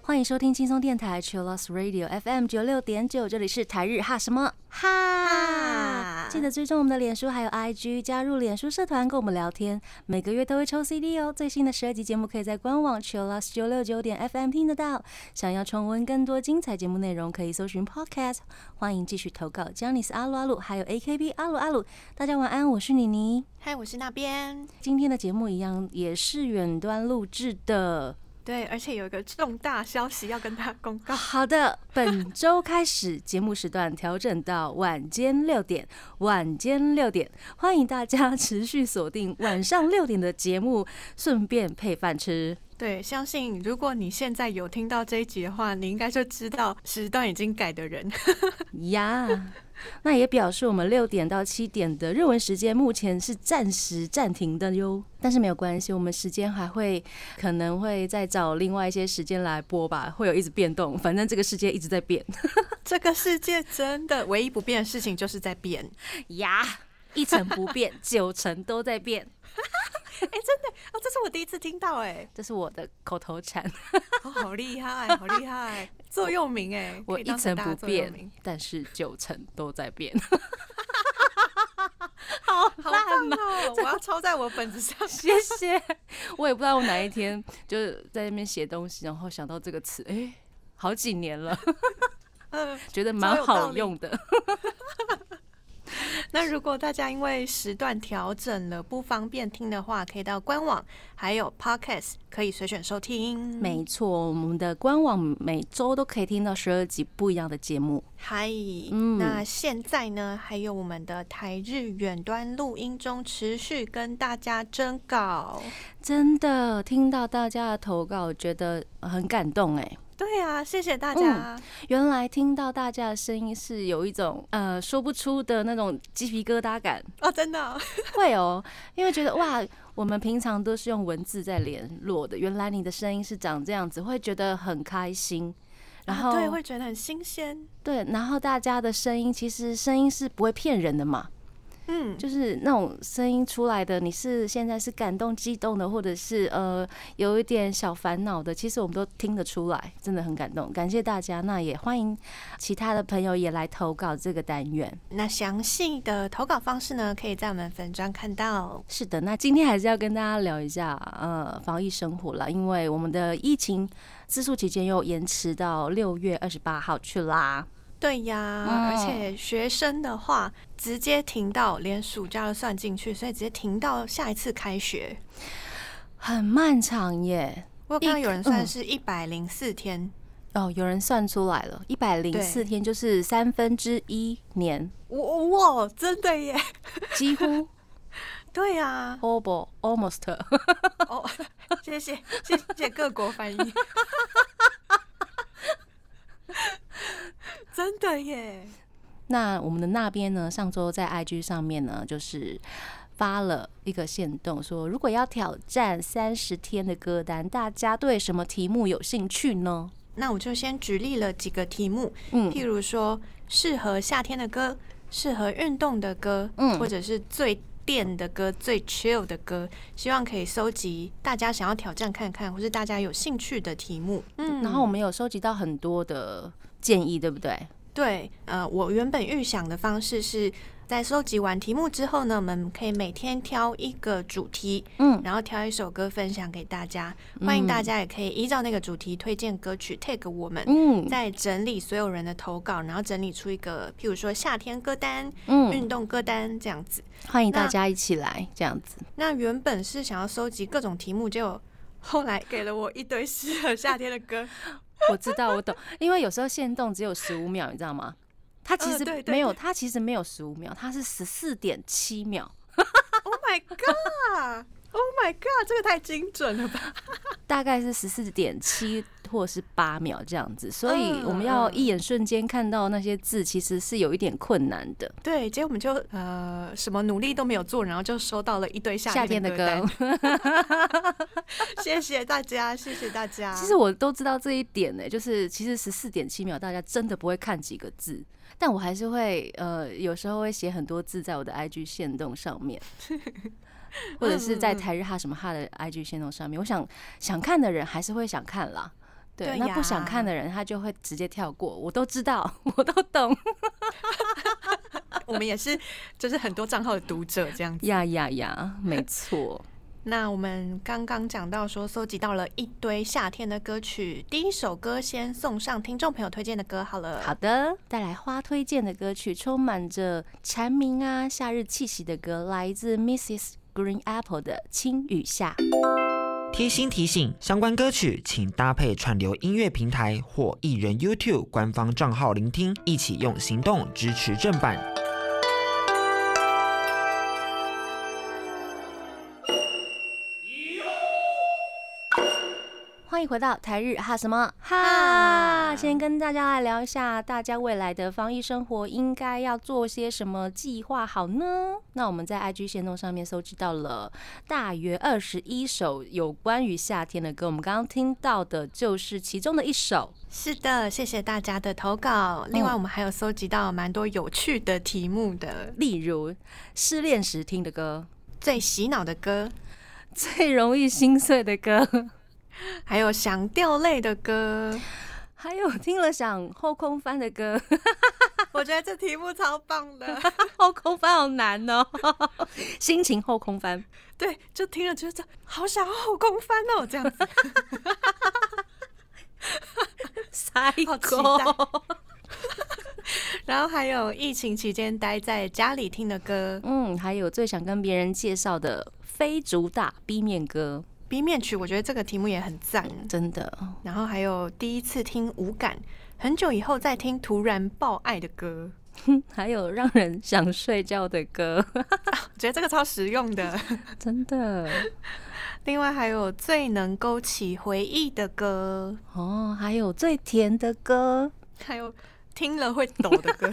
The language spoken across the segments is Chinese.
欢迎收听轻松电台 Chillus Radio FM 九六点九，这里是台日哈什么？哈，记得追踪我们的脸书还有 IG，加入脸书社团跟我们聊天，每个月都会抽 CD 哦。最新的十二集节目可以在官网 Chillus 九六九点 FM 听得到。想要重温更多精彩节目内容，可以搜寻 Podcast。欢迎继续投稿 j a n i c e 阿鲁阿鲁，还有 AKB 阿鲁阿鲁。大家晚安，我是妮妮。嗨，我是那边。今天的节目一样也是远端录制的。对，而且有一个重大消息要跟大家公告。好的，本周开始节目时段调整到晚间六点，晚间六点，欢迎大家 持续锁定晚上六点的节目，顺便配饭吃。对，相信如果你现在有听到这一集的话，你应该就知道时段已经改的人 呀。那也表示我们六点到七点的日文时间目前是暂时暂停的哟。但是没有关系，我们时间还会可能会再找另外一些时间来播吧，会有一直变动。反正这个世界一直在变，这个世界真的唯一不变的事情就是在变呀，一成不变，九成都在变。哎，真的哦，这是我第一次听到，哎，这是我的口头禅，好厉害，好厉害，座右铭，哎，我一成不变，但是九成都在变，好好棒哦！我要抄在我本子上，谢谢。我也不知道我哪一天就是在那边写东西，然后想到这个词，哎，好几年了，嗯，觉得蛮好用的。那如果大家因为时段调整了不方便听的话，可以到官网，还有 Podcast 可以随选收听。没错，我们的官网每周都可以听到十二集不一样的节目。嗨，嗯，那现在呢，还有我们的台日远端录音中，持续跟大家征稿。真的听到大家的投稿，觉得很感动哎。对啊，谢谢大家。原来听到大家的声音是有一种呃说不出的那种鸡皮疙瘩感哦，真的会哦，因为觉得哇，我们平常都是用文字在联络的，原来你的声音是长这样子，会觉得很开心。然后对，会觉得很新鲜。对，然后大家的声音其实声音是不会骗人的嘛。嗯，就是那种声音出来的，你是现在是感动、激动的，或者是呃有一点小烦恼的，其实我们都听得出来，真的很感动。感谢大家，那也欢迎其他的朋友也来投稿这个单元。那详细的投稿方式呢，可以在我们粉专看到。是的，那今天还是要跟大家聊一下呃防疫生活了，因为我们的疫情自述期间又延迟到六月二十八号去啦。对呀，而且学生的话直接停到连暑假都算进去，所以直接停到下一次开学，很漫长耶。我看到有人算是一百零四天哦，有人算出来了，一百零四天就是三分之一年。哇哇，真的耶，几乎。对呀，almost almost。哦，谢谢谢谢各国翻译。真的耶！那我们的那边呢？上周在 IG 上面呢，就是发了一个线动，说如果要挑战三十天的歌单，大家对什么题目有兴趣呢？那我就先举例了几个题目，嗯，譬如说适合夏天的歌，适合运动的歌，嗯，或者是最电的歌、最 chill 的歌，希望可以收集大家想要挑战看看，或是大家有兴趣的题目。嗯，然后我们有收集到很多的。建议对不对？对，呃，我原本预想的方式是在收集完题目之后呢，我们可以每天挑一个主题，嗯，然后挑一首歌分享给大家。欢迎大家也可以依照那个主题推荐歌曲，tag 我们，嗯，再整理所有人的投稿，然后整理出一个，譬如说夏天歌单，嗯，运动歌单这样子。欢迎大家一起来这样子。那原本是想要收集各种题目，就后来给了我一堆适合夏天的歌。我知道，我懂，因为有时候限动只有十五秒，你知道吗？它其实没有，它其实没有十五秒，它是十四点七秒。Oh my god! Oh my god! 这个太精准了吧！大概是十四点七或者是八秒这样子，所以我们要一眼瞬间看到那些字，其实是有一点困难的。对，结果我们就呃什么努力都没有做，然后就收到了一堆夏天的歌。谢谢大家，谢谢大家。其实我都知道这一点呢，就是其实十四点七秒大家真的不会看几个字，但我还是会呃有时候会写很多字在我的 IG 线动上面。或者是在台日哈什么哈的 IG 线动上面，我想想看的人还是会想看啦。对，那不想看的人他就会直接跳过。我都知道，我都懂。我们也是，就是很多账号的读者这样子。呀呀呀，没错。那我们刚刚讲到说，搜集到了一堆夏天的歌曲。第一首歌先送上听众朋友推荐的歌好了。好的，带来花推荐的歌曲，充满着蝉鸣啊、夏日气息的歌，来自 Mrs. Green Apple 的《青雨下》。贴心提醒：相关歌曲请搭配串流音乐平台或艺人 YouTube 官方账号聆听，一起用行动支持正版。欢迎回到台日哈什么哈，先跟大家来聊一下，大家未来的防疫生活应该要做些什么计划好呢？那我们在 IG 线动上面搜集到了大约二十一首有关于夏天的歌，我们刚刚听到的就是其中的一首。是的，谢谢大家的投稿。另外，我们还有搜集到蛮多有趣的题目的，例如失恋时听的歌、最洗脑的歌、最容易心碎的歌。还有想掉泪的歌，还有听了想后空翻的歌，我觉得这题目超棒的，后空翻好难哦，心情后空翻，对，就听了觉得好想后空翻哦，这样子，塞期。然后还有疫情期间待在家里听的歌，嗯，还有最想跟别人介绍的非主打 B 面歌。B 面曲，我觉得这个题目也很赞，真的。然后还有第一次听无感，很久以后再听突然爆爱的歌，还有让人想睡觉的歌，觉得这个超实用的，真的。另外还有最能勾起回忆的歌，哦，还有最甜的歌，还有听了会抖的歌。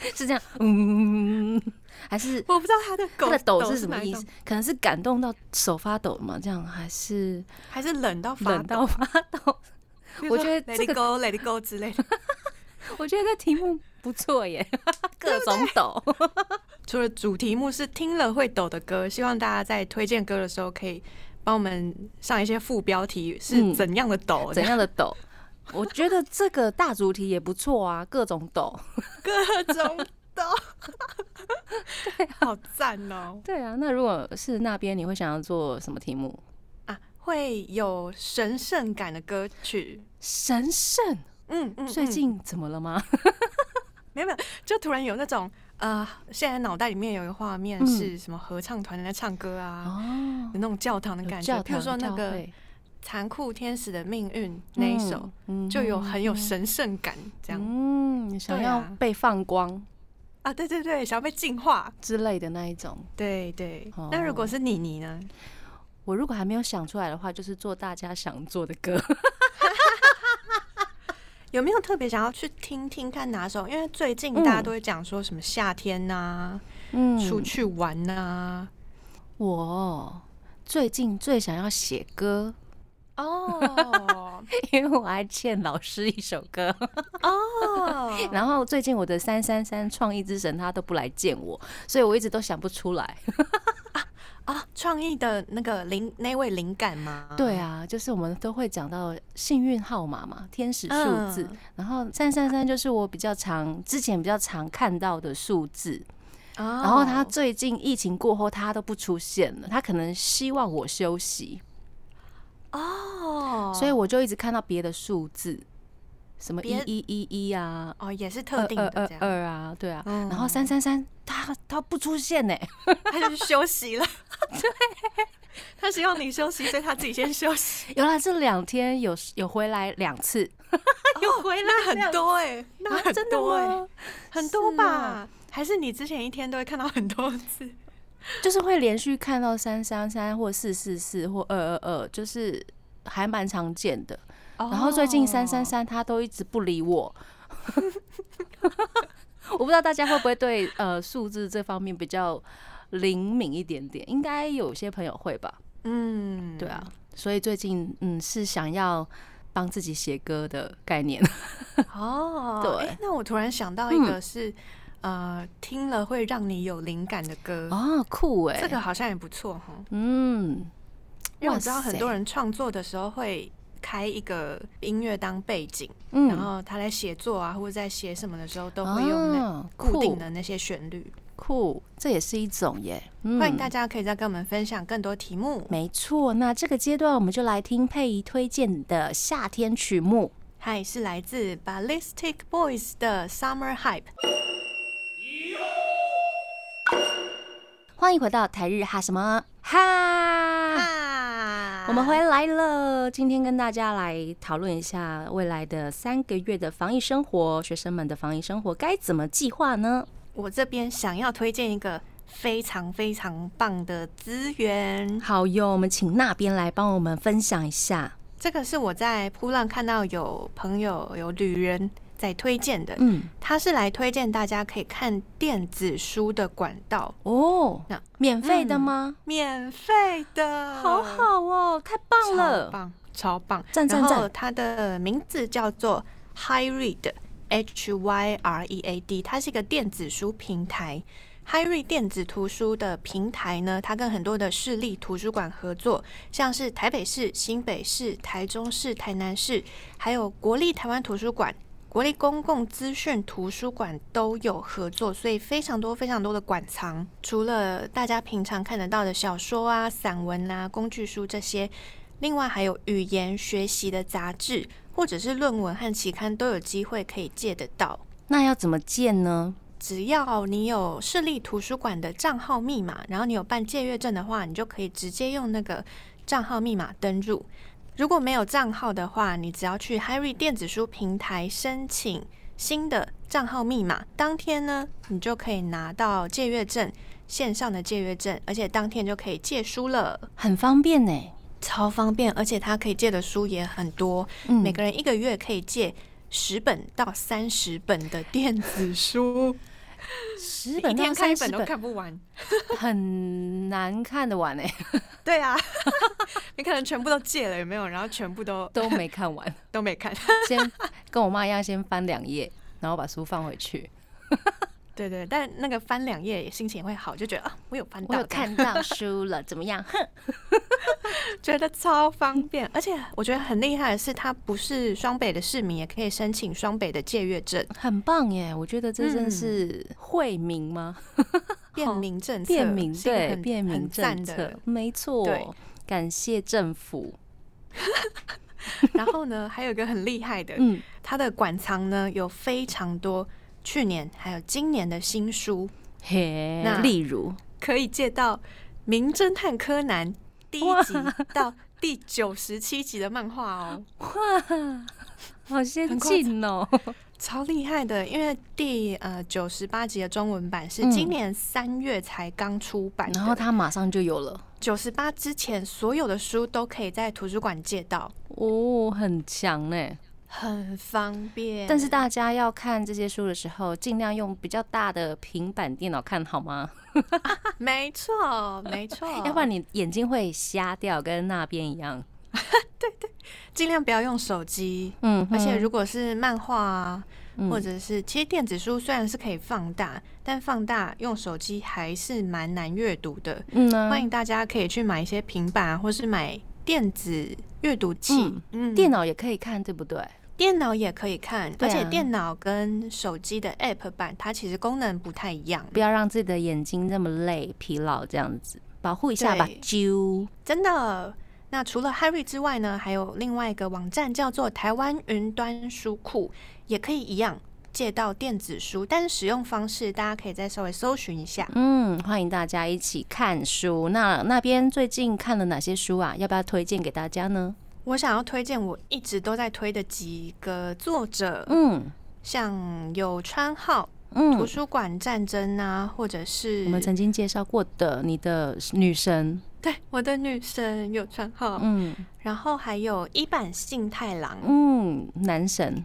是这样，嗯，还是我不知道他的他的抖是什么意思？可能是感动到手发抖嘛？这样还是还是冷到冷到发抖？我觉得 Let it go, Let it go 之类的。我觉得这题目不错耶，各种抖。除了主题目是听了会抖的歌，希望大家在推荐歌的时候可以帮我们上一些副标题是怎样的抖，怎样的抖。我觉得这个大主题也不错啊，各种抖，各种抖，对，好赞哦。对啊，那如果是那边，你会想要做什么题目？啊？会有神圣感的歌曲，神圣？嗯嗯，最近怎么了吗？没有没有，就突然有那种呃，现在脑袋里面有一个画面是什么合唱团在唱歌啊，哦，有那种教堂的感觉，比如说那个。残酷天使的命运那一首，就有很有神圣感，这样，嗯，想要被放光啊，对对对，想要被净化之类的那一种，对对。那如果是你你呢？我如果还没有想出来的话，就是做大家想做的歌。有没有特别想要去听听看哪首？因为最近大家都会讲说什么夏天呐，嗯，出去玩呐。我最近最想要写歌。哦，因为我还欠老师一首歌哦。然后最近我的三三三创意之神他都不来见我，所以我一直都想不出来 啊啊！创意的那个灵那位灵感吗？对啊，就是我们都会讲到幸运号码嘛，天使数字。然后三三三就是我比较常之前比较常看到的数字。然后他最近疫情过后他都不出现了，他可能希望我休息。哦，所以我就一直看到别的数字，什么一一一一啊，哦，也是特定的二二二啊，对啊，然后三三三，他他不出现呢，他就 休息了，对，他希望你休息，所以他自己先休息。原来这两天有有回来两次，有回来很多哎，那很多哎，很多吧？还是你之前一天都会看到很多次？就是会连续看到三三三或四四四或二二二，就是还蛮常见的。然后最近三三三他都一直不理我，我不知道大家会不会对呃数字这方面比较灵敏一点点，应该有些朋友会吧。嗯，对啊，所以最近嗯是想要帮自己写歌的概念。哦，对，那我突然想到一个是呃听了会让你有灵感的歌哦，酷哎，这个好像也不错哈。嗯，因为我知道很多人创作的时候会。开一个音乐当背景，然后他在写作啊，或者在写什么的时候，都会用那固定的那些旋律。酷，这也是一种耶。欢迎大家可以再跟我们分享更多题目。没错，那这个阶段我们就来听佩仪推荐的夏天曲目。嗨，是来自 Ballistic Boys 的 Summer Hype。欢迎回到台日哈什么哈。我们回来了，今天跟大家来讨论一下未来的三个月的防疫生活，学生们的防疫生活该怎么计划呢？我这边想要推荐一个非常非常棒的资源，好哟，我们请那边来帮我们分享一下。这个是我在铺浪看到有朋友有旅人。在推荐的，嗯，他是来推荐大家可以看电子书的管道哦。那免费的吗？免费的，好好哦，太棒了，棒，超棒，赞赞赞！它的名字叫做 Hi Read，H Y R E A D，它是一个电子书平台。Hi Read 电子图书的平台呢，它跟很多的市立图书馆合作，像是台北市、新北市、台中市、台南市，还有国立台湾图书馆。国立公共资讯图书馆都有合作，所以非常多非常多的馆藏。除了大家平常看得到的小说啊、散文啊、工具书这些，另外还有语言学习的杂志，或者是论文和期刊，都有机会可以借得到。那要怎么借呢？只要你有市立图书馆的账号密码，然后你有办借阅证的话，你就可以直接用那个账号密码登入。如果没有账号的话，你只要去 Harry 电子书平台申请新的账号密码，当天呢，你就可以拿到借阅证，线上的借阅证，而且当天就可以借书了，很方便呢，超方便，而且他可以借的书也很多，每个人一个月可以借十本到三十本的电子书。十本天看一本都看不完，很难看得完哎。对啊，你可能全部都借了有没有？然后全部都 都没看完，都没看。先跟我妈一样，先翻两页，然后把书放回去。对对，但那个翻两页心情会好，就觉得啊，我有翻到，我有看到 书了，怎么样？哼，觉得超方便，而且我觉得很厉害的是，它不是双北的市民也可以申请双北的借阅证，很棒耶！我觉得这真的是惠民吗？便民政策，便民对便民政策，没错，感谢政府。然后呢，还有一个很厉害的，嗯，它的馆藏呢有非常多。去年还有今年的新书，那例如？可以借到《名侦探柯南》第一集到第九十七集的漫画哦，哇，好先进哦，超厉害的！因为第呃九十八集的中文版是今年三月才刚出版，然后它马上就有了。九十八之前所有的书都可以在图书馆借到，哦，很强哎。很方便，但是大家要看这些书的时候，尽量用比较大的平板电脑看好吗？没错，没错，要不然你眼睛会瞎掉，跟那边一样。对对，尽量不要用手机。嗯，而且如果是漫画啊，或者是其实电子书虽然是可以放大，但放大用手机还是蛮难阅读的。嗯，欢迎大家可以去买一些平板，或是买电子阅读器。嗯，电脑也可以看，对不对？电脑也可以看，而且电脑跟手机的 App 版，它其实功能不太一样。不要让自己的眼睛那么累、疲劳这样子，保护一下吧。啾，真的。那除了 Harry 之外呢，还有另外一个网站叫做台湾云端书库，也可以一样借到电子书，但是使用方式大家可以再稍微搜寻一下。嗯，欢迎大家一起看书。那那边最近看了哪些书啊？要不要推荐给大家呢？我想要推荐我一直都在推的几个作者，嗯，像有川浩、嗯，图书馆战争啊，或者是我们曾经介绍过的你的女神，对，我的女神有川浩，嗯，然后还有一版幸太郎，嗯，男神，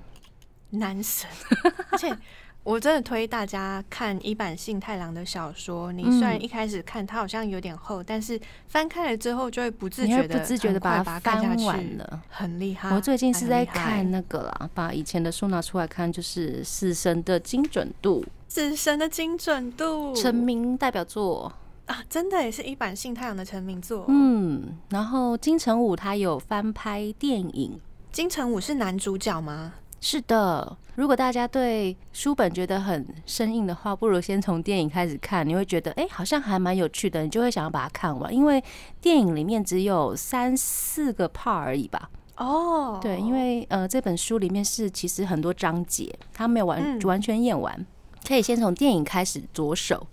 男神，而且。我真的推大家看一版幸太郎的小说。你虽然一开始看它好像有点厚，但是翻开了之后就会不自觉的、不自觉的把它翻完了，很厉害。我最近是在看那个啦，把以前的书拿出来看，就是《死神的精准度》。死神的精准度，成名代表作啊，真的也是一版幸太郎的成名作。嗯，然后金城武他有翻拍电影，金城武是男主角吗？是的，如果大家对书本觉得很生硬的话，不如先从电影开始看，你会觉得哎，好像还蛮有趣的，你就会想要把它看完。因为电影里面只有三四个 part 而已吧？哦，对，因为呃，这本书里面是其实很多章节，它没有完完全演完，可以先从电影开始着手。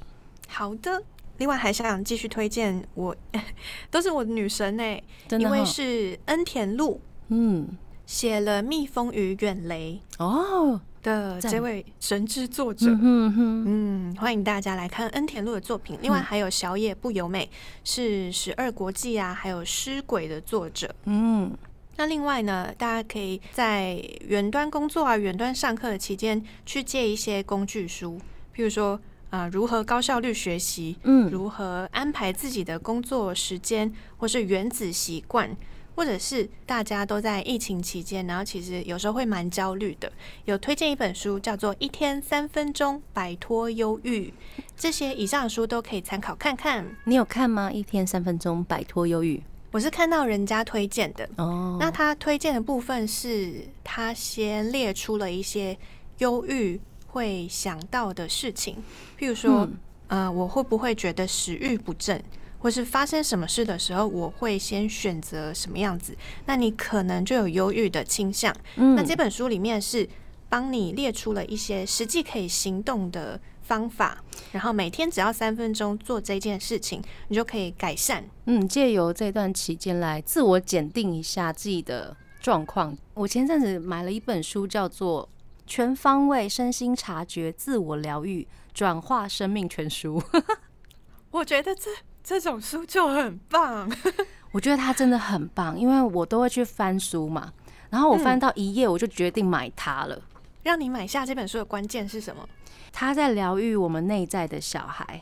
好的，另外还想继续推荐我，都是我的女神哎，一位是恩田路，嗯。写了《蜜蜂与远雷》哦的这位神之作者，嗯嗯，欢迎大家来看恩田路的作品。另外还有小野不由美，是十二国际啊，还有尸鬼的作者。嗯，那另外呢，大家可以在远端工作啊、远端上课的期间去借一些工具书，譬如说啊，如何高效率学习，嗯，如何安排自己的工作时间，或是原子习惯。或者是大家都在疫情期间，然后其实有时候会蛮焦虑的。有推荐一本书，叫做《一天三分钟摆脱忧郁》，这些以上的书都可以参考看看。你有看吗？《一天三分钟摆脱忧郁》，我是看到人家推荐的。哦，那他推荐的部分是他先列出了一些忧郁会想到的事情，譬如说，呃，我会不会觉得食欲不振？或是发生什么事的时候，我会先选择什么样子？那你可能就有忧郁的倾向。嗯，那这本书里面是帮你列出了一些实际可以行动的方法，然后每天只要三分钟做这件事情，你就可以改善。嗯，借由这段期间来自我检定一下自己的状况。我前阵子买了一本书，叫做《全方位身心察觉自我疗愈转化生命全书》。我觉得这。这种书就很棒，我觉得它真的很棒，因为我都会去翻书嘛，然后我翻到一页，我就决定买它了。让你买下这本书的关键是什么？它在疗愈我们内在的小孩。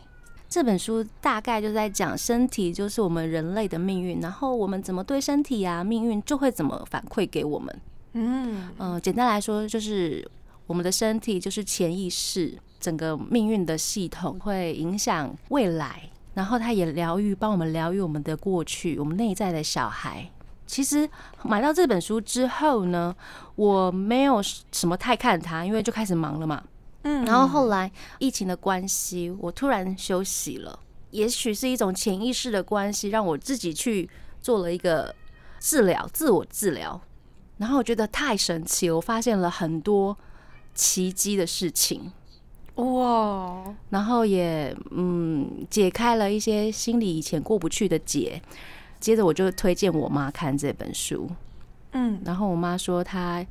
这本书大概就在讲身体就是我们人类的命运，然后我们怎么对身体啊，命运就会怎么反馈给我们。嗯嗯，简单来说就是我们的身体就是潜意识，整个命运的系统会影响未来。然后他也疗愈，帮我们疗愈我们的过去，我们内在的小孩。其实买到这本书之后呢，我没有什么太看它，因为就开始忙了嘛。嗯。然后后来疫情的关系，我突然休息了。也许是一种潜意识的关系，让我自己去做了一个治疗，自我治疗。然后我觉得太神奇，我发现了很多奇迹的事情。哇，然后也嗯解开了一些心里以前过不去的结，接着我就推荐我妈看这本书，嗯，然后我妈说她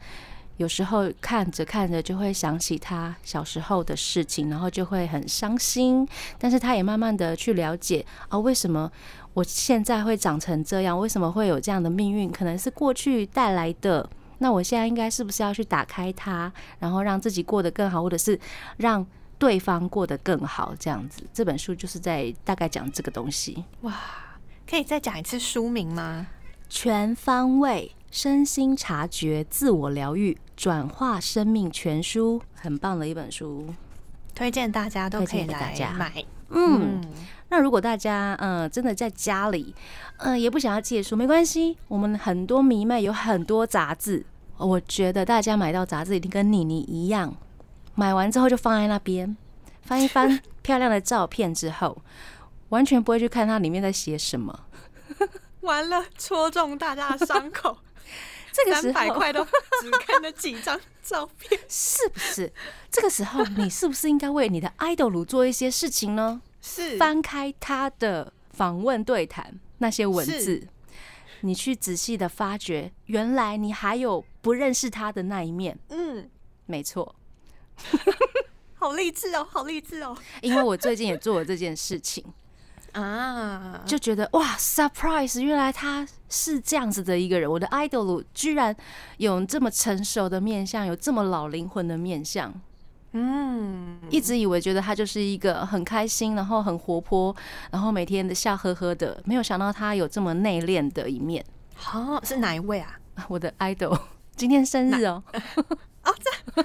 有时候看着看着就会想起她小时候的事情，然后就会很伤心，但是她也慢慢的去了解啊，为什么我现在会长成这样，为什么会有这样的命运，可能是过去带来的。那我现在应该是不是要去打开它，然后让自己过得更好，或者是让对方过得更好？这样子，这本书就是在大概讲这个东西。哇，可以再讲一次书名吗？全方位身心察觉、自我疗愈、转化生命全书，很棒的一本书，推荐大家都可以来买。嗯，那如果大家嗯真的在家里，嗯也不想要借书，没关系，我们很多迷妹有很多杂志，我觉得大家买到杂志一定跟妮妮一样，买完之后就放在那边，翻一翻 漂亮的照片之后，完全不会去看它里面在写什么，完了戳中大家的伤口，这个时候百块都只看了几张照片，是不是？这个时候你是不是应该为你的 idol 做一些事情呢？是。翻开他的访问对谈那些文字，你去仔细的发掘，原来你还有不认识他的那一面。嗯，没错，好 好励志哦，好励志哦！因为我最近也做了这件事情 啊，就觉得哇，surprise！原来他是这样子的一个人，我的 idol 居然有这么成熟的面相，有这么老灵魂的面相。嗯，一直以为觉得他就是一个很开心，然后很活泼，然后每天的笑呵呵的，没有想到他有这么内敛的一面。好，是哪一位啊？我的 idol 今天生日哦。哦，这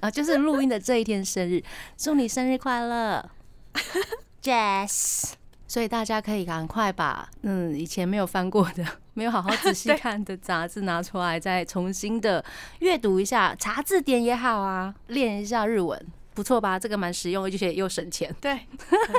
啊，就是录音的这一天生日，祝你生日快乐，Jess。所以大家可以赶快把嗯以前没有翻过的、没有好好仔细看的杂志拿出来，再重新的阅读一下，查字典也好啊，练一下日文，不错吧？这个蛮实用，而且又省钱。对，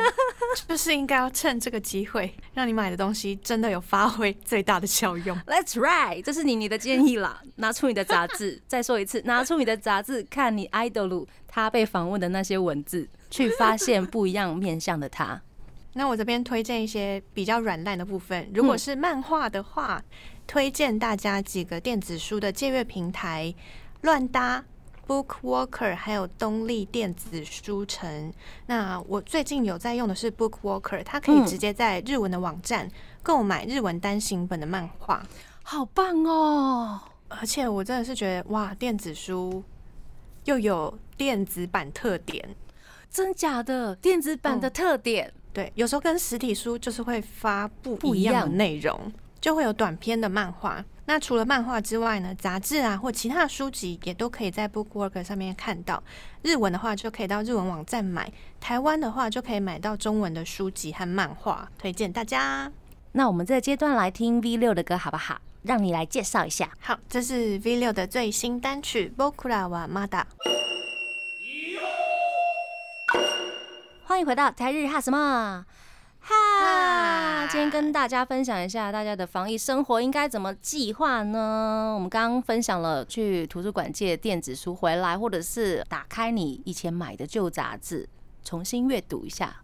就是应该要趁这个机会，让你买的东西真的有发挥最大的效用。Let's right，这是你你的建议啦。拿出你的杂志，再说一次，拿出你的杂志，看你 idol 他被访问的那些文字，去发现不一样面向的他。那我这边推荐一些比较软烂的部分。如果是漫画的话，推荐大家几个电子书的借阅平台：乱搭、Bookwalker，还有东立电子书城。那我最近有在用的是 Bookwalker，它可以直接在日文的网站购买日文单行本的漫画，好棒哦！而且我真的是觉得，哇，电子书又有电子版特点，真假的电子版的特点。对，有时候跟实体书就是会发布不一样的内容，就会有短篇的漫画。那除了漫画之外呢，杂志啊或其他的书籍也都可以在 Bookwork 上面看到。日文的话就可以到日文网站买，台湾的话就可以买到中文的书籍和漫画，推荐大家。那我们这个阶段来听 V 六的歌好不好？让你来介绍一下。好，这是 V 六的最新单曲《Bokura wa Mada》。欢迎回到台日哈什么哈？今天跟大家分享一下大家的防疫生活应该怎么计划呢？我们刚刚分享了去图书馆借电子书回来，或者是打开你以前买的旧杂志重新阅读一下。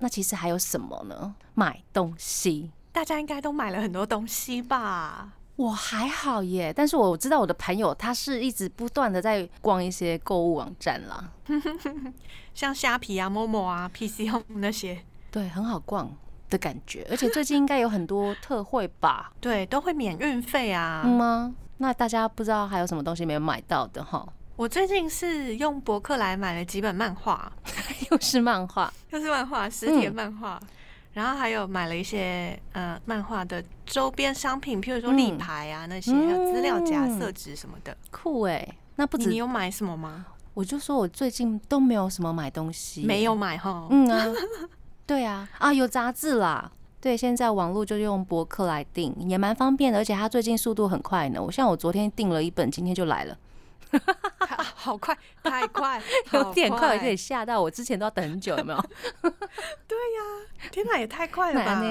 那其实还有什么呢？买东西，大家应该都买了很多东西吧？我还好耶，但是我知道我的朋友他是一直不断的在逛一些购物网站啦，像虾皮啊、某某啊、PC Home 那些，对，很好逛的感觉，而且最近应该有很多特惠吧？对，都会免运费啊？吗？那大家不知道还有什么东西没有买到的哈？我最近是用博客来买了几本漫画，又是漫画，又是漫画，实体漫画。然后还有买了一些呃漫画的周边商品，譬如说立牌啊那些，还有资料夹、色纸什么的，酷哎！那不止你有买什么吗？我就说我最近都没有什么买东西，没有买哈。嗯啊，对啊，啊有杂志啦，对，现在网络就用博客来订，也蛮方便的，而且它最近速度很快呢。我像我昨天订了一本，今天就来了。好快，太快，有点快，可以吓到我。之前都要等很久，有没有？对呀，天哪，也太快了吧！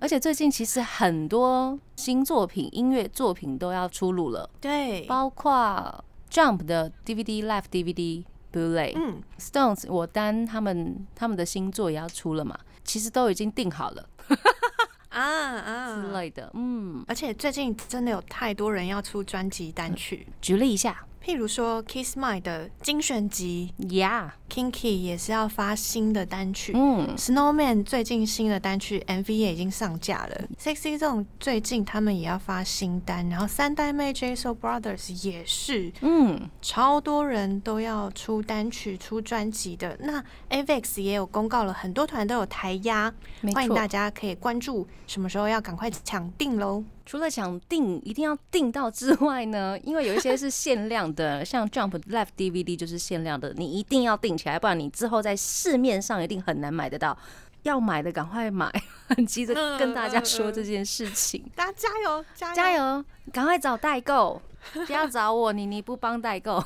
而且最近其实很多新作品、音乐作品都要出炉了，对，包括 Jump 的 DVD、Live DVD、Blu-ray，嗯，Stones 我单他们他们的新作也要出了嘛，其实都已经定好了 啊啊。之类的，嗯，而且最近真的有太多人要出专辑单曲，举例一下。譬如说，Kiss My 的精选集，Yeah，Kinky 也是要发新的单曲。嗯，Snowman 最近新的单曲 MV 也已经上架了。Sexy Zone 最近他们也要发新单，然后三代妹 JSO Brothers 也是，嗯，超多人都要出单曲、出专辑的。那 Avex 也有公告了，很多团都有台压，欢迎大家可以关注，什么时候要赶快抢定喽。除了想订一定要订到之外呢，因为有一些是限量的，像 Jump Live DVD 就是限量的，你一定要订起来，不然你之后在市面上一定很难买得到。要买的赶快买，很急着跟大家说这件事情。大家加油，加油加油，赶快找代购，不要找我，你你不帮代购，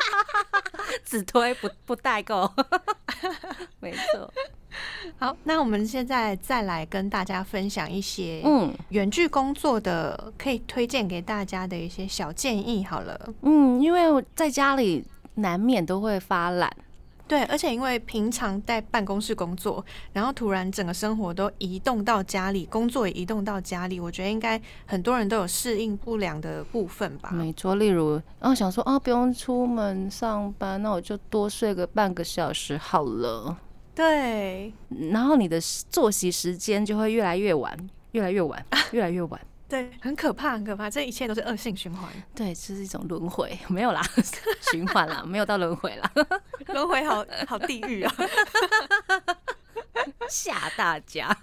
只推不不代购，没错。好，那我们现在再来跟大家分享一些嗯远距工作的可以推荐给大家的一些小建议。好了，嗯，因为我在家里难免都会发懒，对，而且因为平常在办公室工作，然后突然整个生活都移动到家里，工作也移动到家里，我觉得应该很多人都有适应不良的部分吧。没错，例如，然后想说啊，不用出门上班，那我就多睡个半个小时好了。对，然后你的作息时间就会越来越晚，越来越晚，越来越晚。对，很可怕，很可怕，这一切都是恶性循环。对，这是一种轮回，没有啦，循环啦，没有到轮回啦，轮回好好地狱啊！吓大家。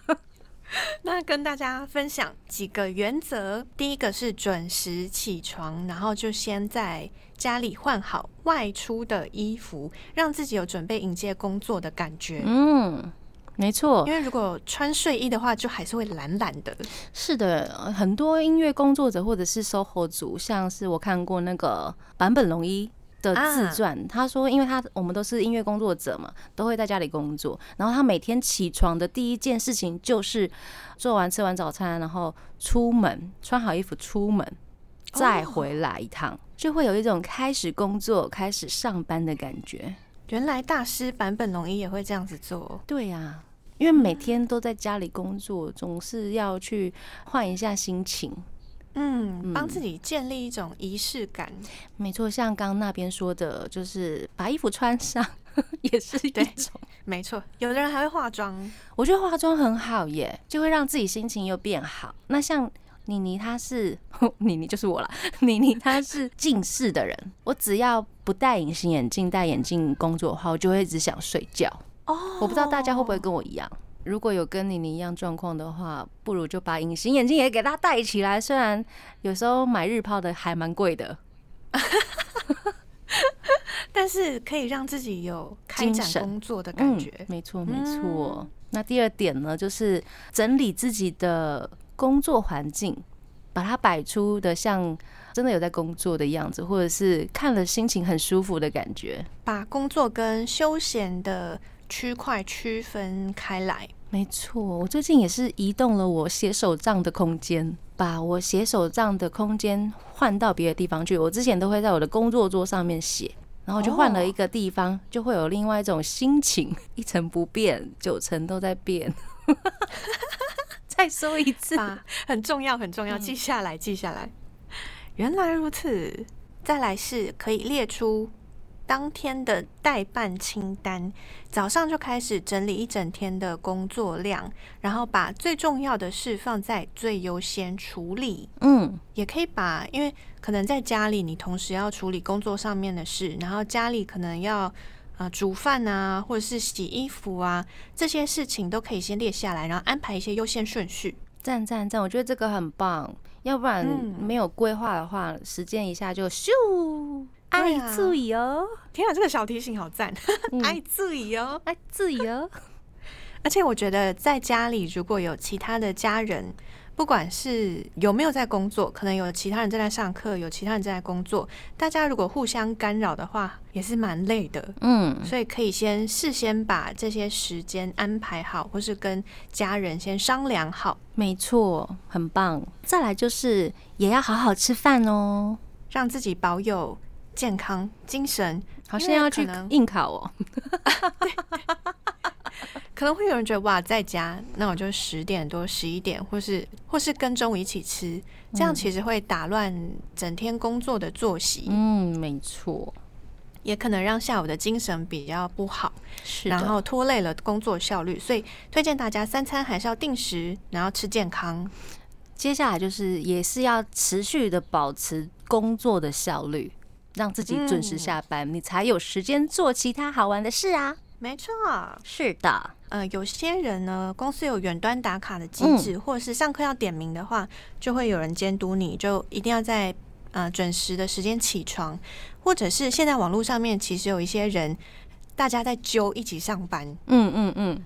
那跟大家分享几个原则，第一个是准时起床，然后就先在家里换好外出的衣服，让自己有准备迎接工作的感觉。嗯。没错，因为如果穿睡衣的话，就还是会懒懒的。是的，很多音乐工作者或者是 SOHO 族，像是我看过那个坂本龙一的自传，他说，因为他我们都是音乐工作者嘛，都会在家里工作，然后他每天起床的第一件事情就是做完吃完早餐，然后出门穿好衣服出门，再回来一趟，就会有一种开始工作、开始上班的感觉。原来大师版本龙一也会这样子做，对呀，因为每天都在家里工作，总是要去换一下心情，嗯，帮自己建立一种仪式感。没错，像刚那边说的，就是把衣服穿上，也是一种。没错，有的人还会化妆，我觉得化妆很好耶，就会让自己心情又变好。那像。妮妮她是 妮妮就是我了，妮妮她是近视的人，我只要不戴隐形眼镜、戴眼镜工作的话，我就会一直想睡觉。哦，我不知道大家会不会跟我一样，如果有跟妮妮一样状况的话，不如就把隐形眼镜也给它戴起来。虽然有时候买日抛的还蛮贵的，但是可以让自己有开展工作的感觉。没错，没错。那第二点呢，就是整理自己的。工作环境，把它摆出的像真的有在工作的样子，或者是看了心情很舒服的感觉。把工作跟休闲的区块区分开来。没错，我最近也是移动了我写手账的空间，把我写手账的空间换到别的地方去。我之前都会在我的工作桌上面写，然后就换了一个地方，就会有另外一种心情。一成不变，九成都在变。再说一次，很重要，很重要，记下来，记下来。原来如此。再来是可以列出当天的代办清单，早上就开始整理一整天的工作量，然后把最重要的事放在最优先处理。嗯，也可以把，因为可能在家里你同时要处理工作上面的事，然后家里可能要。啊，煮饭啊，或者是洗衣服啊，这些事情都可以先列下来，然后安排一些优先顺序。赞赞赞！我觉得这个很棒，要不然没有规划的话，时间一下就咻。爱注意哦！天啊，这个小提醒好赞！爱注意哦，爱注意哦。而且我觉得在家里如果有其他的家人。不管是有没有在工作，可能有其他人正在上课，有其他人正在工作，大家如果互相干扰的话，也是蛮累的。嗯，所以可以先事先把这些时间安排好，或是跟家人先商量好。没错，很棒。再来就是也要好好吃饭哦，让自己保有健康精神。好像要去应考哦。可能会有人觉得哇，在家那我就十点多、十一点，或是或是跟中午一起吃，这样其实会打乱整天工作的作息。嗯，没错，也可能让下午的精神比较不好，是然后拖累了工作效率。所以推荐大家三餐还是要定时，然后吃健康。接下来就是也是要持续的保持工作的效率，让自己准时下班，你才有时间做其他好玩的事啊。没错，是的。呃，有些人呢，公司有远端打卡的机制，或者是上课要点名的话，就会有人监督你，就一定要在呃准时的时间起床，或者是现在网络上面其实有一些人，大家在揪一起上班。嗯嗯嗯。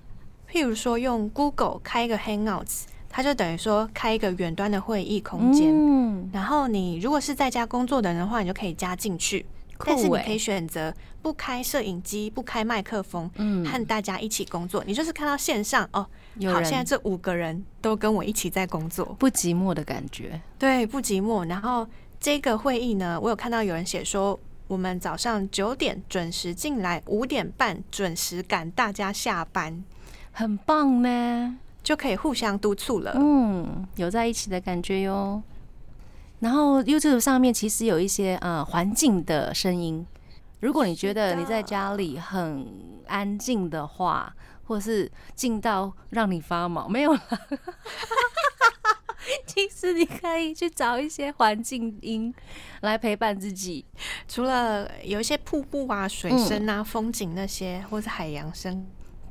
譬如说用 Google 开一个 Hangouts，它就等于说开一个远端的会议空间。嗯。然后你如果是在家工作的人的话，你就可以加进去。但是你可以选择不开摄影机、不开麦克风，嗯，和大家一起工作。你就是看到线上哦，好，现在这五个人都跟我一起在工作，不寂寞的感觉。对，不寂寞。然后这个会议呢，我有看到有人写说，我们早上九点准时进来，五点半准时赶大家下班，很棒呢，就可以互相督促了。嗯，有在一起的感觉哟。然后 YouTube 上面其实有一些呃环境的声音，如果你觉得你在家里很安静的话，或是静到让你发毛，没有了。其实你可以去找一些环境音来陪伴自己，除了有一些瀑布啊、水声啊、风景那些，或是海洋声。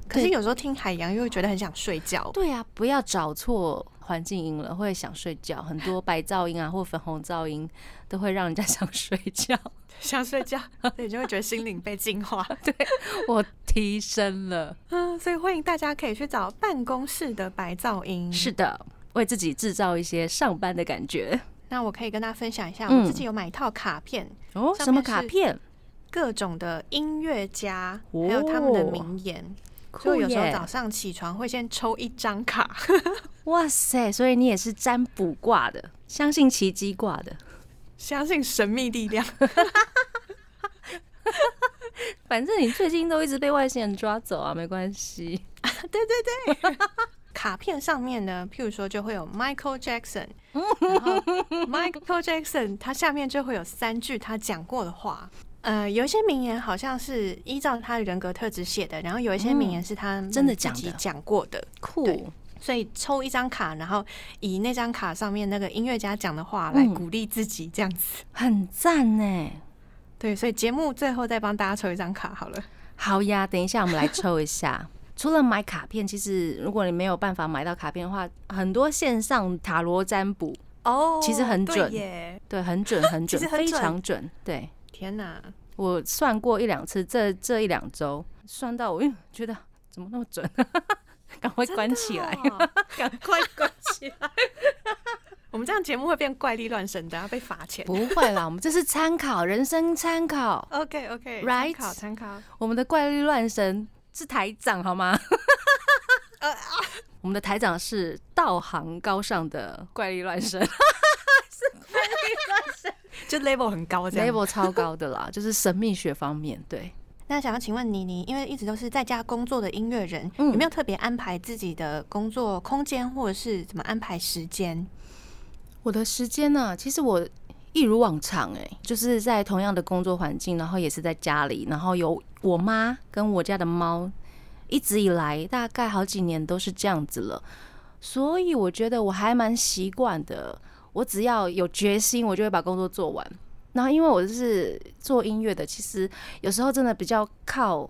可是有时候听海洋又会觉得很想睡觉。对啊，不要找错环境音了，会想睡觉。很多白噪音啊，或粉红噪音都会让人家想睡觉，想睡觉，对，就会觉得心灵被净化。对我提升了，嗯，所以欢迎大家可以去找办公室的白噪音。是的，为自己制造一些上班的感觉。那我可以跟大家分享一下，我自己有买一套卡片哦，什么卡片？各种的音乐家，还有他们的名言。就有时候早上起床会先抽一张卡，哇塞！所以你也是占卜卦的，相信奇迹卦的，相信神秘力量。反正你最近都一直被外星人抓走啊，没关系。对 对对，卡片上面呢，譬如说就会有 Michael Jackson，然后 Michael Jackson 他下面就会有三句他讲过的话。呃，有一些名言好像是依照他的人格特质写的，然后有一些名言是他真的讲讲过的，酷。所以抽一张卡，然后以那张卡上面那个音乐家讲的话来鼓励自己，这样子很赞呢。对，所以节目最后再帮大家抽一张卡好了。好呀，等一下我们来抽一下。除了买卡片，其实如果你没有办法买到卡片的话，很多线上塔罗占卜哦，其实很准耶，对，很准，很准，非常准，对。天哪！我算过一两次，这这一两周算到我，觉得怎么那么准？赶快关起来！赶快关起来！我们这样节目会变怪力乱神，等下被罚钱。不会啦，我们这是参考，人生参考。OK OK，参考参考。我们的怪力乱神是台长好吗？我们的台长是道行高尚的怪力乱神。就 level 很高，level 超高的啦，就是神秘学方面。对，那想要请问妮妮，因为一直都是在家工作的音乐人，有没有特别安排自己的工作空间，或者是怎么安排时间？我的时间呢，其实我一如往常，哎，就是在同样的工作环境，然后也是在家里，然后有我妈跟我家的猫，一直以来大概好几年都是这样子了，所以我觉得我还蛮习惯的。我只要有决心，我就会把工作做完。然后，因为我就是做音乐的，其实有时候真的比较靠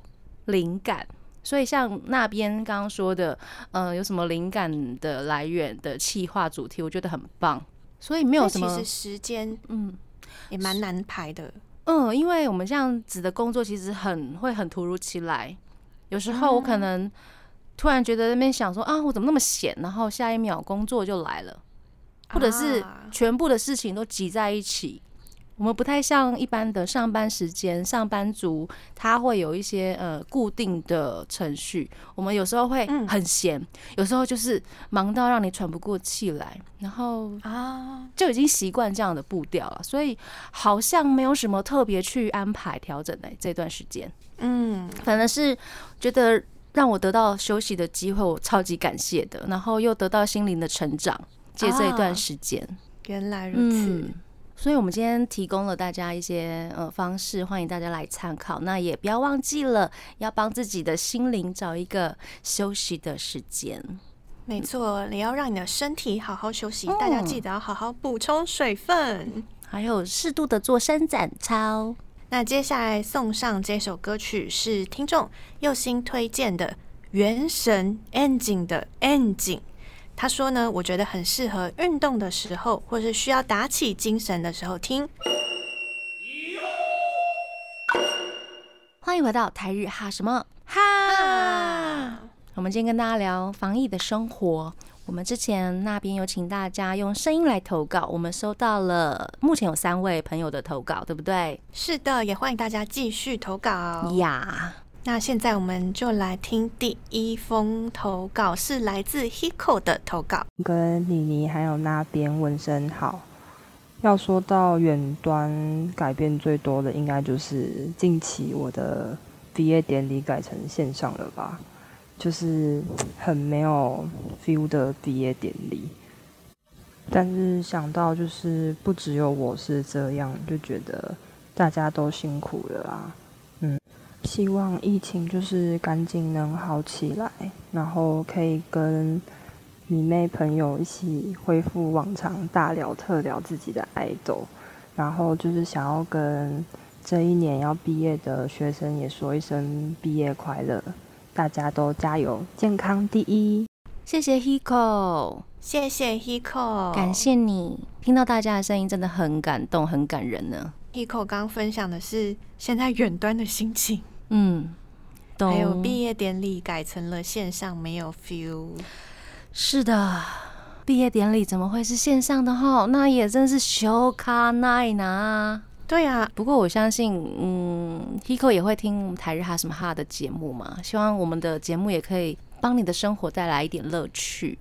灵感。所以，像那边刚刚说的，嗯，有什么灵感的来源的企划主题，我觉得很棒。所以没有什么，其实时间，嗯，也蛮难排的。嗯，因为我们这样子的工作其实很会很突如其来。有时候我可能突然觉得那边想说啊，我怎么那么闲？然后下一秒工作就来了。或者是全部的事情都挤在一起，我们不太像一般的上班时间，上班族他会有一些呃固定的程序。我们有时候会很闲，有时候就是忙到让你喘不过气来，然后啊。就已经习惯这样的步调了，所以好像没有什么特别去安排调整的这段时间。嗯，反正是觉得让我得到休息的机会，我超级感谢的，然后又得到心灵的成长。借这一段时间，原来如此，所以我们今天提供了大家一些呃方式，欢迎大家来参考。那也不要忘记了，要帮自己的心灵找一个休息的时间。没错，你要让你的身体好好休息，大家记得要好好补充水分，还有适度的做伸展操。那接下来送上这首歌曲是听众右心推荐的《原神 Engine》的 Engine。他说呢，我觉得很适合运动的时候，或是需要打起精神的时候听。欢迎回到台日哈什么哈？我们今天跟大家聊防疫的生活。我们之前那边有请大家用声音来投稿，我们收到了目前有三位朋友的投稿，对不对？是的，也欢迎大家继续投稿呀。那现在我们就来听第一封投稿，是来自 Hiko 的投稿。跟妮妮还有那边问声好，要说到远端改变最多的，应该就是近期我的毕业典礼改成线上了吧，就是很没有 feel 的毕业典礼。但是想到就是不只有我是这样，就觉得大家都辛苦了啦。嗯，希望疫情就是赶紧能好起来，然后可以跟。迷妹朋友一起恢复往常大聊特聊自己的爱豆，然后就是想要跟这一年要毕业的学生也说一声毕业快乐，大家都加油，健康第一。谢谢 Hiko，谢谢 Hiko，感谢你。听到大家的声音真的很感动，很感人呢。Hiko 刚分享的是现在远端的心情，嗯，还有毕业典礼改成了线上，没有 feel。是的，毕业典礼怎么会是线上的哈？那也真是羞卡奈呐。对啊，不过我相信，嗯，Hiko 也会听台日哈什么哈的节目嘛。希望我们的节目也可以帮你的生活带来一点乐趣。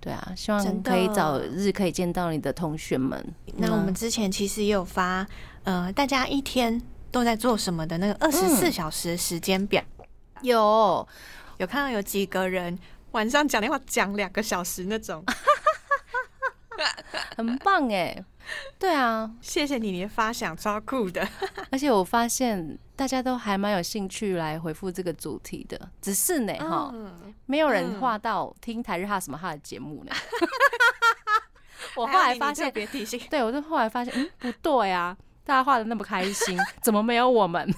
对啊，希望可以早日可以见到你的同学们。那我们之前其实也有发，呃，大家一天都在做什么的那个二十四小时时间表。有，有看到有几个人。晚上讲电话讲两个小时那种，很棒哎！对啊，谢谢你，你的发想超酷的。而且我发现大家都还蛮有兴趣来回复这个主题的，只是呢哈，没有人画到听台日哈什么哈的节目呢。我后来发现，别提醒，对我就后来发现，嗯，不对啊，大家画的那么开心，怎么没有我们？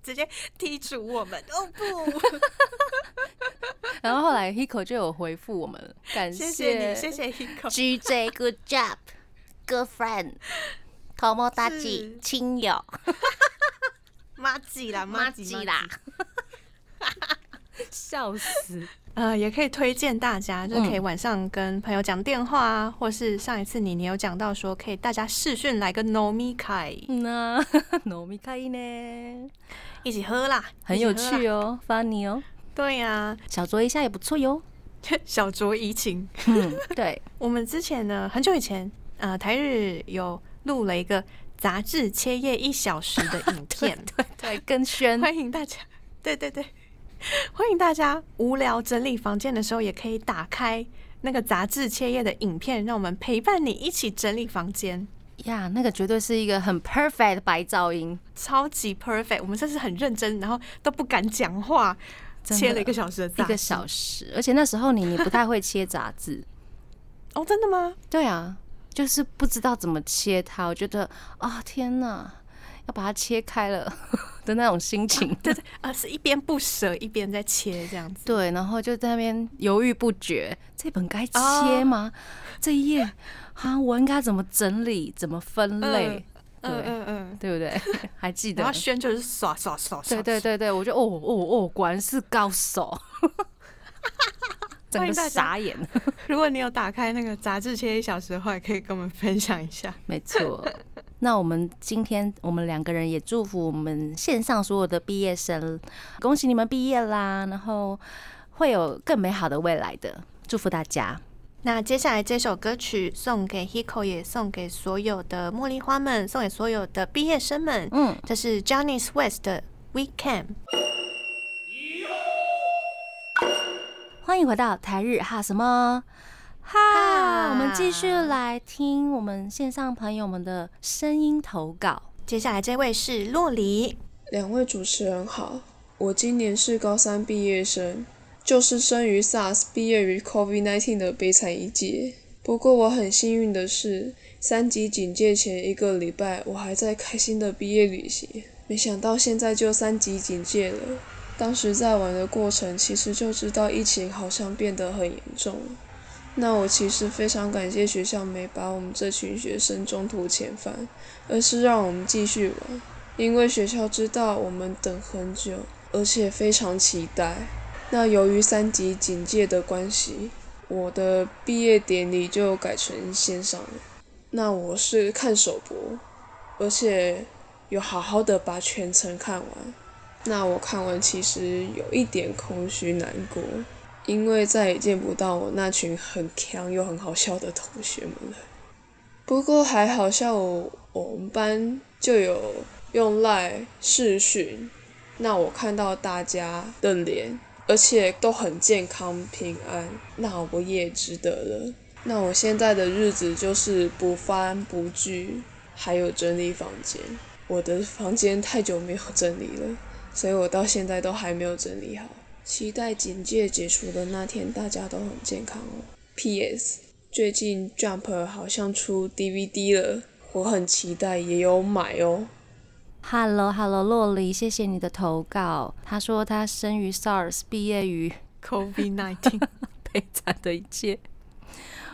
直接剔除我们哦不，然后后来 Hiko 就有回复我们，感谢谢你，谢谢 Hiko。GJ Good Job，Good Friend，头毛大吉亲友，妈吉啦妈吉啦，笑死。呃，也可以推荐大家，就可以晚上跟朋友讲电话啊，或是上一次你你有讲到说，可以大家视讯来个 No Mi Kai，那 No Mi Kai 呢？一起喝啦，很有趣哦，funny 哦。对呀，小酌一下也不错哟，小酌怡情。嗯，对。我们之前呢，很久以前，呃，台日有录了一个杂志切页一小时的影片，对对，跟宣欢迎大家，对对对。欢迎大家无聊整理房间的时候，也可以打开那个杂志切页的影片，让我们陪伴你一起整理房间呀。那个绝对是一个很 perfect 的白噪音，超级 perfect。我们这是很认真，然后都不敢讲话，切了一个小时的一个小时。而且那时候你你不太会切杂志 哦，真的吗？对啊，就是不知道怎么切它。我觉得啊，天哪！要把它切开了 的那种心情，对对，啊，是一边不舍一边在切这样子，对，然后就在那边犹豫不决，这本该切吗？这一页啊，我应该怎么整理，怎么分类？对，嗯嗯，对不对？还记得？然后宣就是刷刷刷刷，对对对对，我觉得哦哦哦，果然是高手，整个傻眼。如果你有打开那个杂志切一小时的话，也可以跟我们分享一下。没错。那我们今天我们两个人也祝福我们线上所有的毕业生，恭喜你们毕业啦！然后会有更美好的未来的，祝福大家。那接下来这首歌曲送给 Hiko，也送给所有的茉莉花们，送给所有的毕业生们。嗯，这是 Johnny West 的 We Can。欢迎回到台日哈什么？哈，我们继续来听我们线上朋友们的声音投稿。接下来这位是洛黎，两位主持人好，我今年是高三毕业生，就是生于 SARS、毕业于 COVID-19 的悲惨一届。不过我很幸运的是，三级警戒前一个礼拜，我还在开心的毕业旅行。没想到现在就三级警戒了。当时在玩的过程，其实就知道疫情好像变得很严重。那我其实非常感谢学校没把我们这群学生中途遣返，而是让我们继续玩，因为学校知道我们等很久，而且非常期待。那由于三级警戒的关系，我的毕业典礼就改成线上了。那我是看首播，而且有好好的把全程看完。那我看完其实有一点空虚难过。因为再也见不到我那群很强又很好笑的同学们了。不过还好像我我们班就有用赖视讯，那我看到大家的脸，而且都很健康平安，那我也值得了。那我现在的日子就是不翻不聚，还有整理房间。我的房间太久没有整理了，所以我到现在都还没有整理好。期待警戒解除的那天，大家都很健康哦。P.S. 最近 Jump 好像出 DVD 了，我很期待，也有买哦。Hello Hello，洛黎，谢谢你的投稿。他说他生于 SARS，毕业于 COVID-19，悲惨的一切。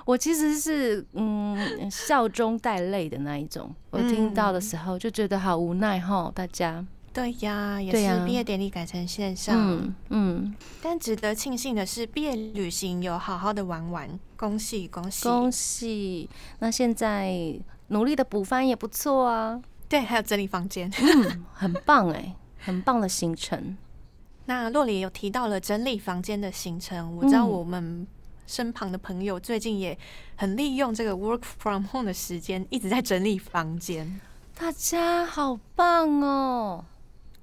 我其实是嗯笑中带泪的那一种，我听到的时候就觉得好无奈哈，大家。对呀，也是毕业典礼改成线上，嗯嗯。但值得庆幸的是，毕业旅行有好好的玩玩，恭喜恭喜恭喜！那现在努力的补翻也不错啊。对，还有整理房间，嗯，很棒哎，很棒的行程。那洛里有提到了整理房间的行程，我知道我们。身旁的朋友最近也很利用这个 work from home 的时间，一直在整理房间。大家好棒哦！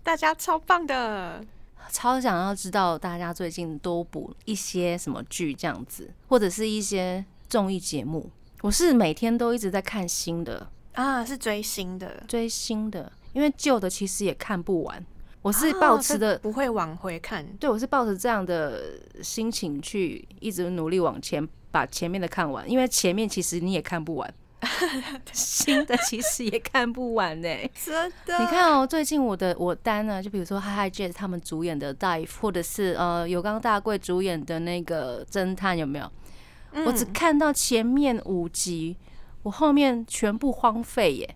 大家超棒的，超想要知道大家最近都补一些什么剧这样子，或者是一些综艺节目。我是每天都一直在看新的。啊，是追新的，追新的，因为旧的其实也看不完。我是抱持的不会往回看，对我是抱着这样的心情去一直努力往前把前面的看完，因为前面其实你也看不完，新的其实也看不完呢。真的，你看哦，最近我的我单呢，就比如说 Hi Hi Jazz 他们主演的 Dive，或者是呃有刚大贵主演的那个侦探有没有？我只看到前面五集，我后面全部荒废耶。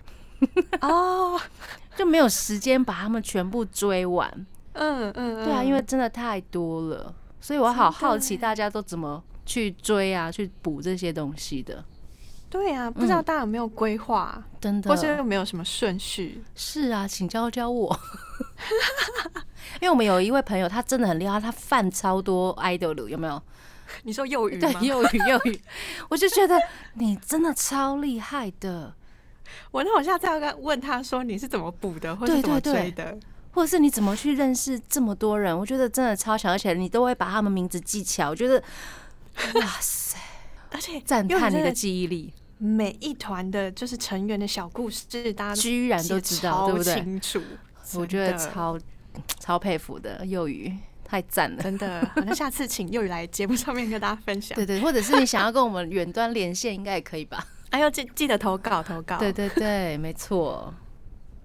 哦。就没有时间把他们全部追完，嗯嗯，对啊，因为真的太多了，所以我好好奇大家都怎么去追啊，去补这些东西的。对啊，不知道大家有没有规划，真的，或是有没有什么顺序？是啊，请教教我。因为我们有一位朋友，他真的很厉害，他饭超多 idol，有没有？你说幼鱼吗？对，幼鱼幼鱼，我就觉得你真的超厉害的。我那我下次要跟问他说你是怎么补的，或者怎么追的，或者是你怎么去认识这么多人？我觉得真的超强，而且你都会把他们名字记起来。我觉得，哇塞！而且赞叹你的记忆力，每一团的就是成员的小故事，大家居然都知道，对不对？清楚，我觉得超超佩服的，幼鱼太赞了，真的。那下次请幼鱼来节目上面跟大家分享，对对，或者是你想要跟我们远端连线，应该也可以吧？哎呦记记得投稿投稿，对对对，没错。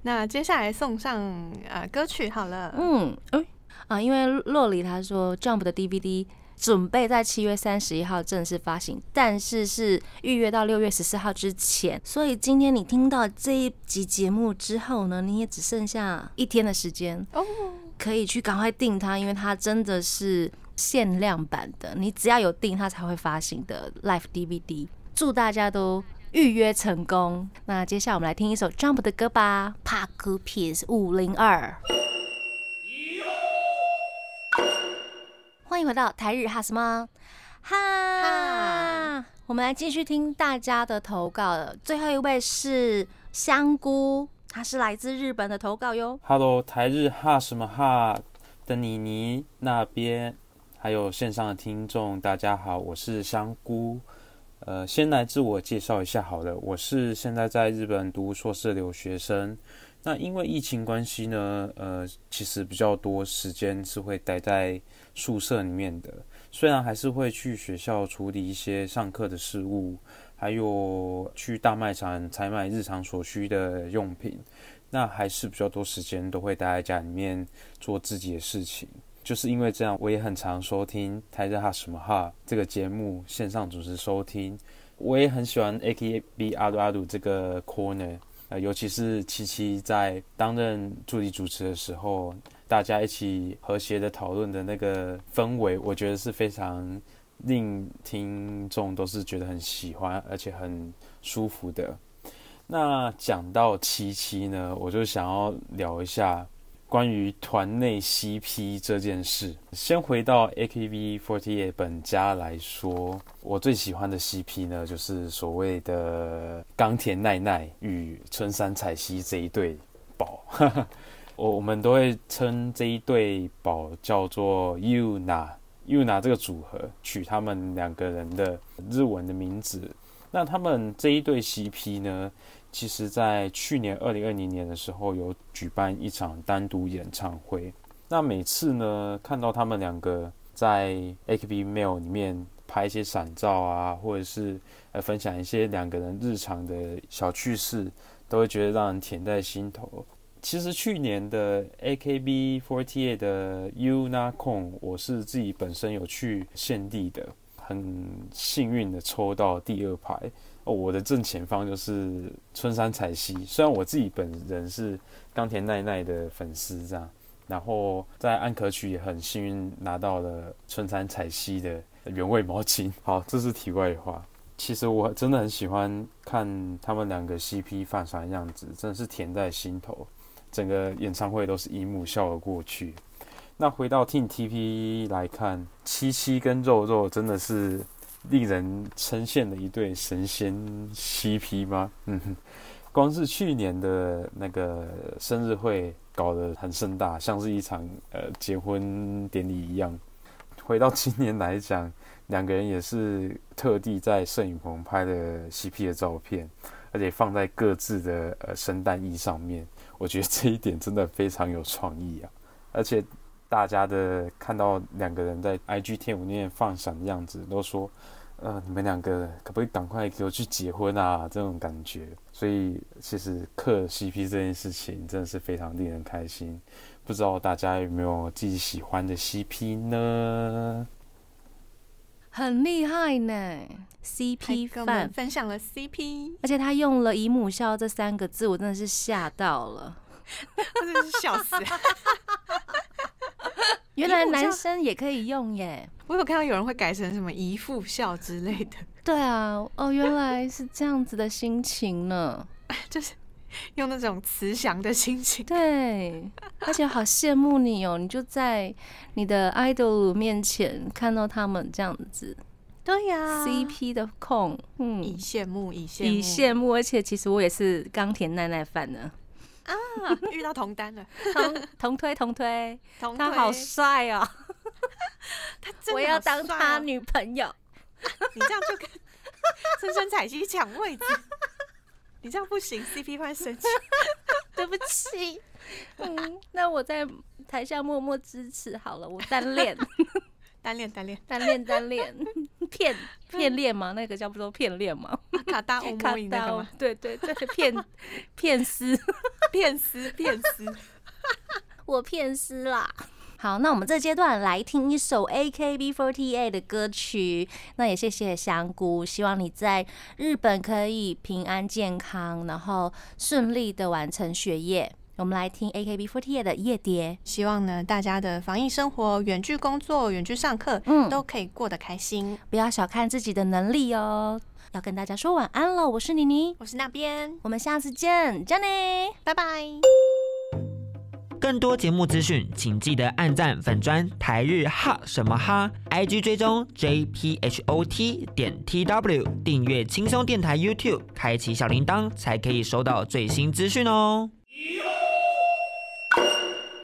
那接下来送上呃歌曲好了，嗯，哎啊，因为洛里他说 Jump 的 DVD 准备在七月三十一号正式发行，但是是预约到六月十四号之前，所以今天你听到这一集节目之后呢，你也只剩下一天的时间哦，可以去赶快订它，因为它真的是限量版的，你只要有订它才会发行的 Live DVD。祝大家都。预约成功，那接下来我们来听一首 Jump 的歌吧。Park Piece 五零二，欢迎回到台日哈什么哈，我们来继续听大家的投稿。最后一位是香菇，他是来自日本的投稿哟。Hello，台日哈什么哈的妮妮那边，还有线上的听众，大家好，我是香菇。呃，先来自我介绍一下好了，我是现在在日本读硕士留学生。那因为疫情关系呢，呃，其实比较多时间是会待在宿舍里面的。虽然还是会去学校处理一些上课的事务，还有去大卖场采买日常所需的用品，那还是比较多时间都会待在家里面做自己的事情。就是因为这样，我也很常收听《台日哈什么哈》这个节目线上主持收听。我也很喜欢 A K B 阿鲁阿鲁这个 corner，呃，尤其是七七在担任助理主持的时候，大家一起和谐的讨论的那个氛围，我觉得是非常令听众都是觉得很喜欢，而且很舒服的。那讲到七七呢，我就想要聊一下。关于团内 CP 这件事。先回到 AKB48 本家来说，我最喜欢的 CP 呢，就是所谓的冈田奈奈与春山彩希这一对宝。我我们都会称这一对宝叫做 Yuna。Yuna 这个组合取他们两个人的日文的名字。那他们这一对 CP 呢，其实在去年二零二零年的时候有举办一场单独演唱会。那每次呢，看到他们两个在 AKB Mail 里面拍一些闪照啊，或者是呃分享一些两个人日常的小趣事，都会觉得让人甜在心头。其实去年的 AKB48 的 UNACON，我是自己本身有去献地的，很幸运的抽到第二排哦。我的正前方就是春山彩希，虽然我自己本人是冈田奈奈的粉丝，这样，然后在安可曲也很幸运拿到了春山彩希的原味毛巾。好，这是题外话。其实我真的很喜欢看他们两个 CP 放闪的样子，真的是甜在心头。整个演唱会都是一幕笑而过去。那回到 Team TP 来看，七七跟肉肉真的是令人称羡的一对神仙 CP 吗？嗯哼，光是去年的那个生日会搞得很盛大，像是一场呃结婚典礼一样。回到今年来讲，两个人也是特地在摄影棚拍的 CP 的照片，而且放在各自的呃圣诞衣上面。我觉得这一点真的非常有创意啊！而且大家的看到两个人在 IG 天舞面放闪的样子，都说：“呃，你们两个可不可以赶快给我去结婚啊？”这种感觉。所以其实磕 CP 这件事情真的是非常令人开心。不知道大家有没有自己喜欢的 CP 呢？很厉害呢，CP 饭分享了 CP，而且他用了“姨母笑”这三个字，我真的是吓到了，我真的是笑死。原来男生也可以用耶！我有看到有人会改成什么“姨父笑”之类的。对啊，哦，原来是这样子的心情呢，就是。用那种慈祥的心情，对，而且好羡慕你哦！你就在你的 idol 面前看到他们这样子，对呀，CP 的控，嗯，以羡慕，以羡，以羡慕。而且其实我也是冈田奈奈 fan 呢，啊，遇到同单了，同同推同推同，他好帅哦，他我要当他女朋友，你这样就跟深深彩希抢位置。你这样不行，CP 会生气。对不起，嗯，那我在台下默默支持好了，我单练，单练，单练，单练，单练，骗骗练吗？那个叫不做片练吗？卡达欧摩伊那个吗？对对对，骗骗丝，骗丝，骗丝，我骗丝啦。好，那我们这阶段来听一首 AKB48 的歌曲。那也谢谢香菇，希望你在日本可以平安健康，然后顺利的完成学业。我们来听 AKB48 的夜蝶。希望呢，大家的防疫生活、远距工作、远距上课，嗯，都可以过得开心。不要小看自己的能力哦。要跟大家说晚安了，我是妮妮，我是那边，我们下次见，Jenny，拜拜。更多节目资讯，请记得按赞、粉砖、台日哈什么哈，IG 追踪 JPHOT 点 TW，订阅轻松电台 YouTube，开启小铃铛才可以收到最新资讯哦。